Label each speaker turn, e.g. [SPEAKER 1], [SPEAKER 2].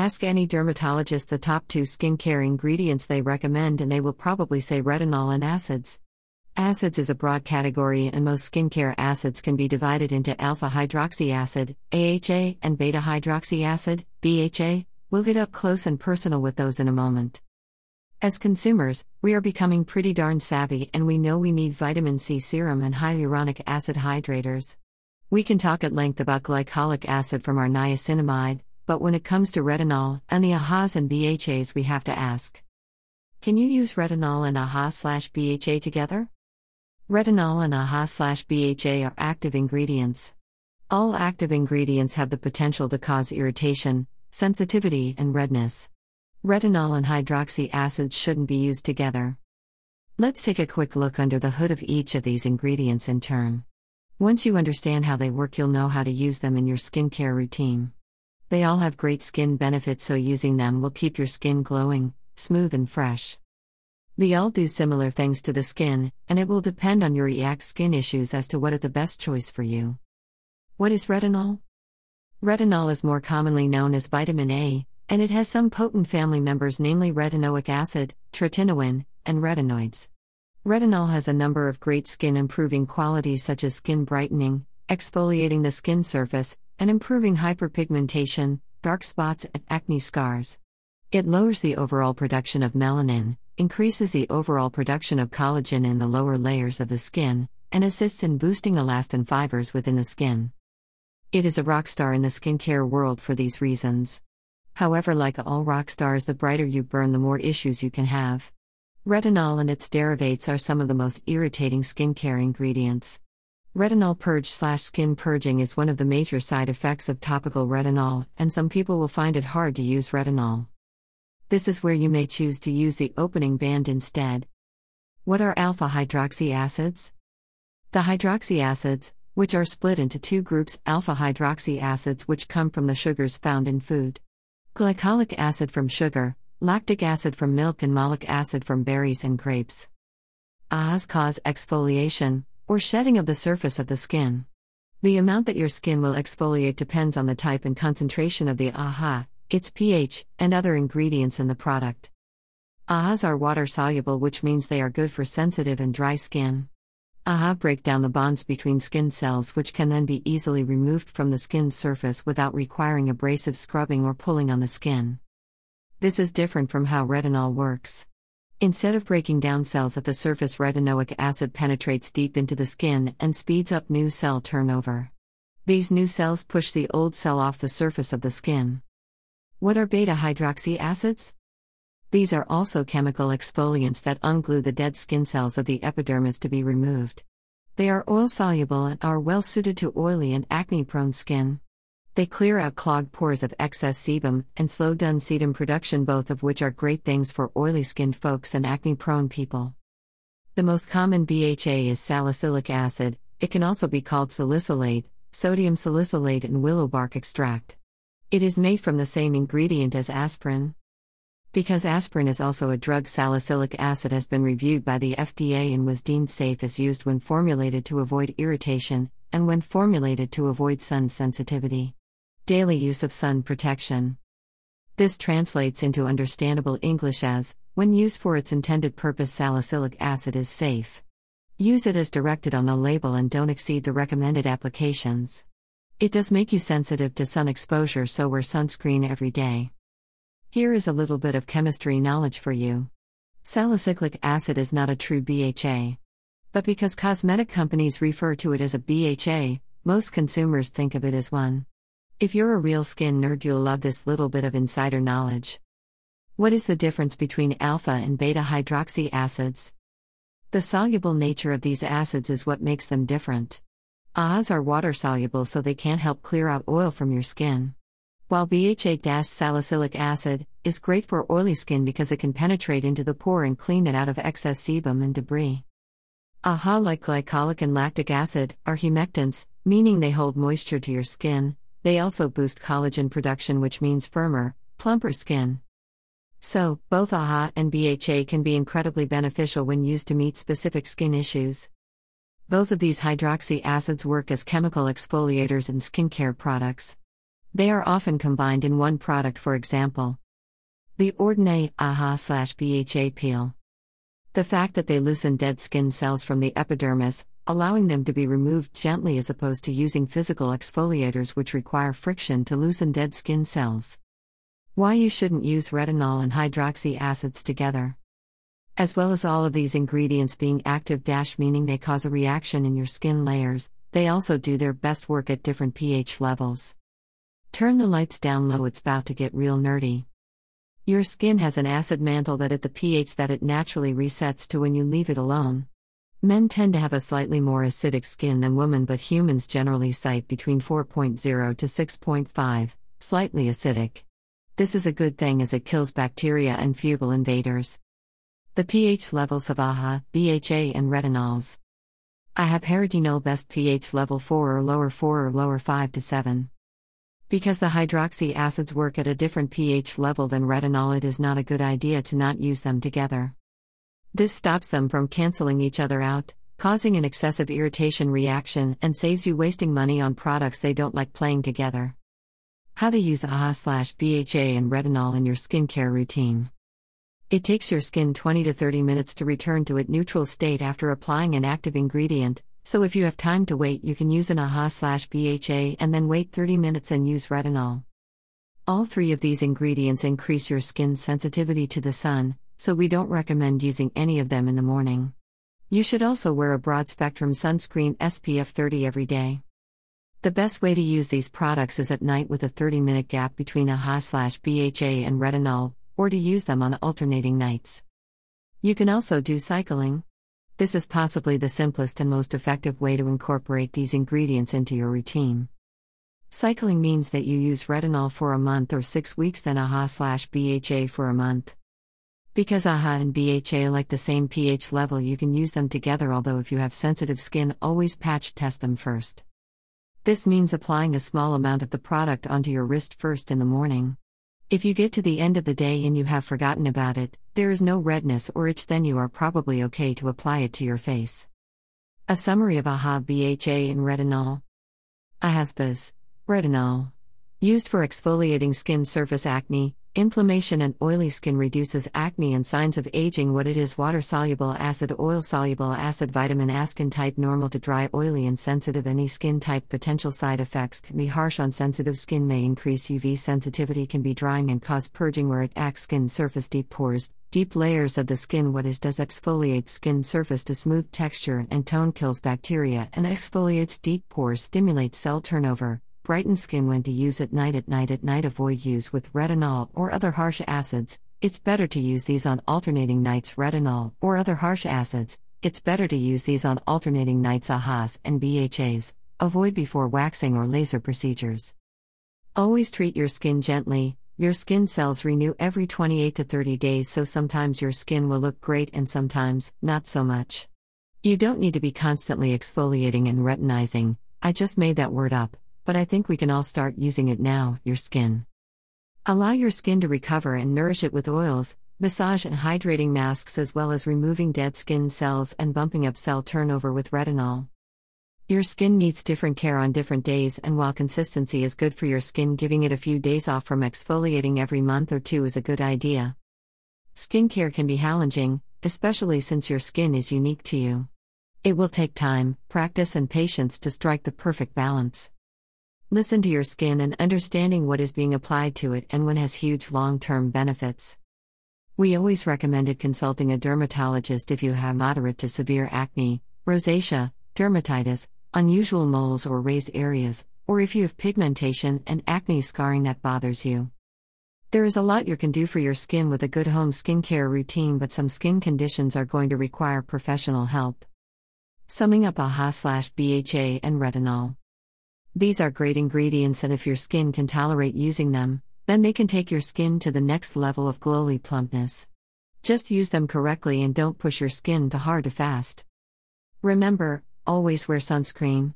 [SPEAKER 1] Ask any dermatologist the top two skincare ingredients they recommend, and they will probably say retinol and acids. Acids is a broad category, and most skincare acids can be divided into alpha hydroxy acid, AHA, and beta hydroxy acid, BHA. We'll get up close and personal with those in a moment. As consumers, we are becoming pretty darn savvy, and we know we need vitamin C serum and hyaluronic acid hydrators. We can talk at length about glycolic acid from our niacinamide, but when it comes to retinol and the AHAs and BHAs, we have to ask Can you use retinol and AHA slash BHA together? Retinol and AHA slash BHA are active ingredients. All active ingredients have the potential to cause irritation, sensitivity, and redness. Retinol and hydroxy acids shouldn't be used together. Let's take a quick look under the hood of each of these ingredients in turn. Once you understand how they work, you'll know how to use them in your skincare routine. They all have great skin benefits, so using them will keep your skin glowing, smooth, and fresh. They all do similar things to the skin, and it will depend on your exact skin issues as to what is the best choice for you. What is retinol? Retinol is more commonly known as vitamin A, and it has some potent family members, namely retinoic acid, tretinoin, and retinoids. Retinol has a number of great skin improving qualities such as skin brightening, exfoliating the skin surface, and improving hyperpigmentation, dark spots, and acne scars. It lowers the overall production of melanin, increases the overall production of collagen in the lower layers of the skin, and assists in boosting elastin fibers within the skin. It is a rock star in the skincare world for these reasons. However, like all rock stars, the brighter you burn, the more issues you can have. Retinol and its derivatives are some of the most irritating skincare ingredients. Retinol purge slash skin purging is one of the major side effects of topical retinol, and some people will find it hard to use retinol. This is where you may choose to use the opening band instead. What are alpha hydroxy acids? The hydroxy acids, which are split into two groups alpha hydroxy acids, which come from the sugars found in food, glycolic acid from sugar, lactic acid from milk, and malic acid from berries and grapes. AHAs cause exfoliation, or shedding of the surface of the skin. The amount that your skin will exfoliate depends on the type and concentration of the AHA, its pH, and other ingredients in the product. AHAs are water soluble, which means they are good for sensitive and dry skin. AHA break down the bonds between skin cells, which can then be easily removed from the skin's surface without requiring abrasive scrubbing or pulling on the skin. This is different from how retinol works. Instead of breaking down cells at the surface, retinoic acid penetrates deep into the skin and speeds up new cell turnover. These new cells push the old cell off the surface of the skin. What are beta hydroxy acids? These are also chemical exfoliants that unglue the dead skin cells of the epidermis to be removed. They are oil soluble and are well suited to oily and acne prone skin. They clear out clogged pores of excess sebum and slow down sebum production, both of which are great things for oily skinned folks and acne prone people. The most common BHA is salicylic acid, it can also be called salicylate, sodium salicylate, and willow bark extract. It is made from the same ingredient as aspirin. Because aspirin is also a drug, salicylic acid has been reviewed by the FDA and was deemed safe as used when formulated to avoid irritation, and when formulated to avoid sun sensitivity. Daily use of sun protection. This translates into understandable English as when used for its intended purpose, salicylic acid is safe. Use it as directed on the label and don't exceed the recommended applications. It does make you sensitive to sun exposure, so wear sunscreen every day. Here is a little bit of chemistry knowledge for you. Salicylic acid is not a true BHA. But because cosmetic companies refer to it as a BHA, most consumers think of it as one. If you're a real skin nerd, you'll love this little bit of insider knowledge. What is the difference between alpha and beta hydroxy acids? The soluble nature of these acids is what makes them different. AHAs are water soluble, so they can't help clear out oil from your skin. While BHA salicylic acid is great for oily skin because it can penetrate into the pore and clean it out of excess sebum and debris. AHA, like glycolic and lactic acid, are humectants, meaning they hold moisture to your skin, they also boost collagen production, which means firmer, plumper skin. So, both AHA and BHA can be incredibly beneficial when used to meet specific skin issues. Both of these hydroxy acids work as chemical exfoliators in skincare products. They are often combined in one product, for example, the Ordinary AHA slash BHA peel. The fact that they loosen dead skin cells from the epidermis, allowing them to be removed gently as opposed to using physical exfoliators which require friction to loosen dead skin cells. Why you shouldn't use retinol and hydroxy acids together. As well as all of these ingredients being active dash meaning they cause a reaction in your skin layers, they also do their best work at different pH levels. Turn the lights down low, it's about to get real nerdy. Your skin has an acid mantle that at the pH that it naturally resets to when you leave it alone. Men tend to have a slightly more acidic skin than women, but humans generally cite between 4.0 to 6.5, slightly acidic. This is a good thing as it kills bacteria and fungal invaders. The pH levels of AHA, BHA, and retinols. AHA Peridinol best pH level 4 or lower 4 or lower 5 to 7. Because the hydroxy acids work at a different pH level than retinol, it is not a good idea to not use them together. This stops them from canceling each other out, causing an excessive irritation reaction, and saves you wasting money on products they don't like playing together. How to use AHA slash BHA and retinol in your skincare routine. It takes your skin 20 to 30 minutes to return to its neutral state after applying an active ingredient, so if you have time to wait, you can use an AHA slash BHA and then wait 30 minutes and use retinol. All three of these ingredients increase your skin's sensitivity to the sun, so we don't recommend using any of them in the morning. You should also wear a broad spectrum sunscreen SPF 30 every day. The best way to use these products is at night with a 30 minute gap between AHA slash BHA and retinol, or to use them on alternating nights. You can also do cycling. This is possibly the simplest and most effective way to incorporate these ingredients into your routine. Cycling means that you use retinol for a month or six weeks, then AHA slash BHA for a month. Because AHA and BHA like the same pH level, you can use them together, although if you have sensitive skin, always patch test them first. This means applying a small amount of the product onto your wrist first in the morning. If you get to the end of the day and you have forgotten about it, there is no redness or itch, then you are probably okay to apply it to your face. A summary of AHA BHA and retinol. AHAs BHAs, retinol. Used for exfoliating skin surface acne, Inflammation and oily skin reduces acne and signs of aging. What it is water soluble acid, oil soluble acid, vitamin A. Skin type normal to dry, oily, and sensitive. Any skin type potential side effects can be harsh on sensitive skin, may increase UV sensitivity, can be drying and cause purging where it acts. Skin surface, deep pores, deep layers of the skin. What is does exfoliate skin surface to smooth texture and tone, kills bacteria, and exfoliates deep pores, stimulates cell turnover brighten skin when to use at night. At night, at night, avoid use with retinol or other harsh acids. It's better to use these on alternating nights. Retinol or other harsh acids. It's better to use these on alternating nights. AHAs and BHAs. Avoid before waxing or laser procedures. Always treat your skin gently. Your skin cells renew every 28 to 30 days, so sometimes your skin will look great and sometimes not so much. You don't need to be constantly exfoliating and retinizing. I just made that word up but I think we can all start using it now. Your skin. Allow your skin to recover and nourish it with oils, massage, and hydrating masks, as well as removing dead skin cells and bumping up cell turnover with retinol. Your skin needs different care on different days, and while consistency is good for your skin, giving it a few days off from exfoliating every month or two is a good idea. Skincare can be challenging, especially since your skin is unique to you. It will take time, practice, and patience to strike the perfect balance. Listen to your skin and understanding what is being applied to it and when has huge long term benefits. We always recommended consulting a dermatologist if you have moderate to severe acne, rosacea, dermatitis, unusual moles or raised areas, or if you have pigmentation and acne scarring that bothers you. There is a lot you can do for your skin with a good home skincare routine, but some skin conditions are going to require professional help. Summing up AHA slash BHA and retinol. These are great ingredients, and if your skin can tolerate using them, then they can take your skin to the next level of glowy plumpness. Just use them correctly and don't push your skin too hard to fast. Remember, always wear sunscreen.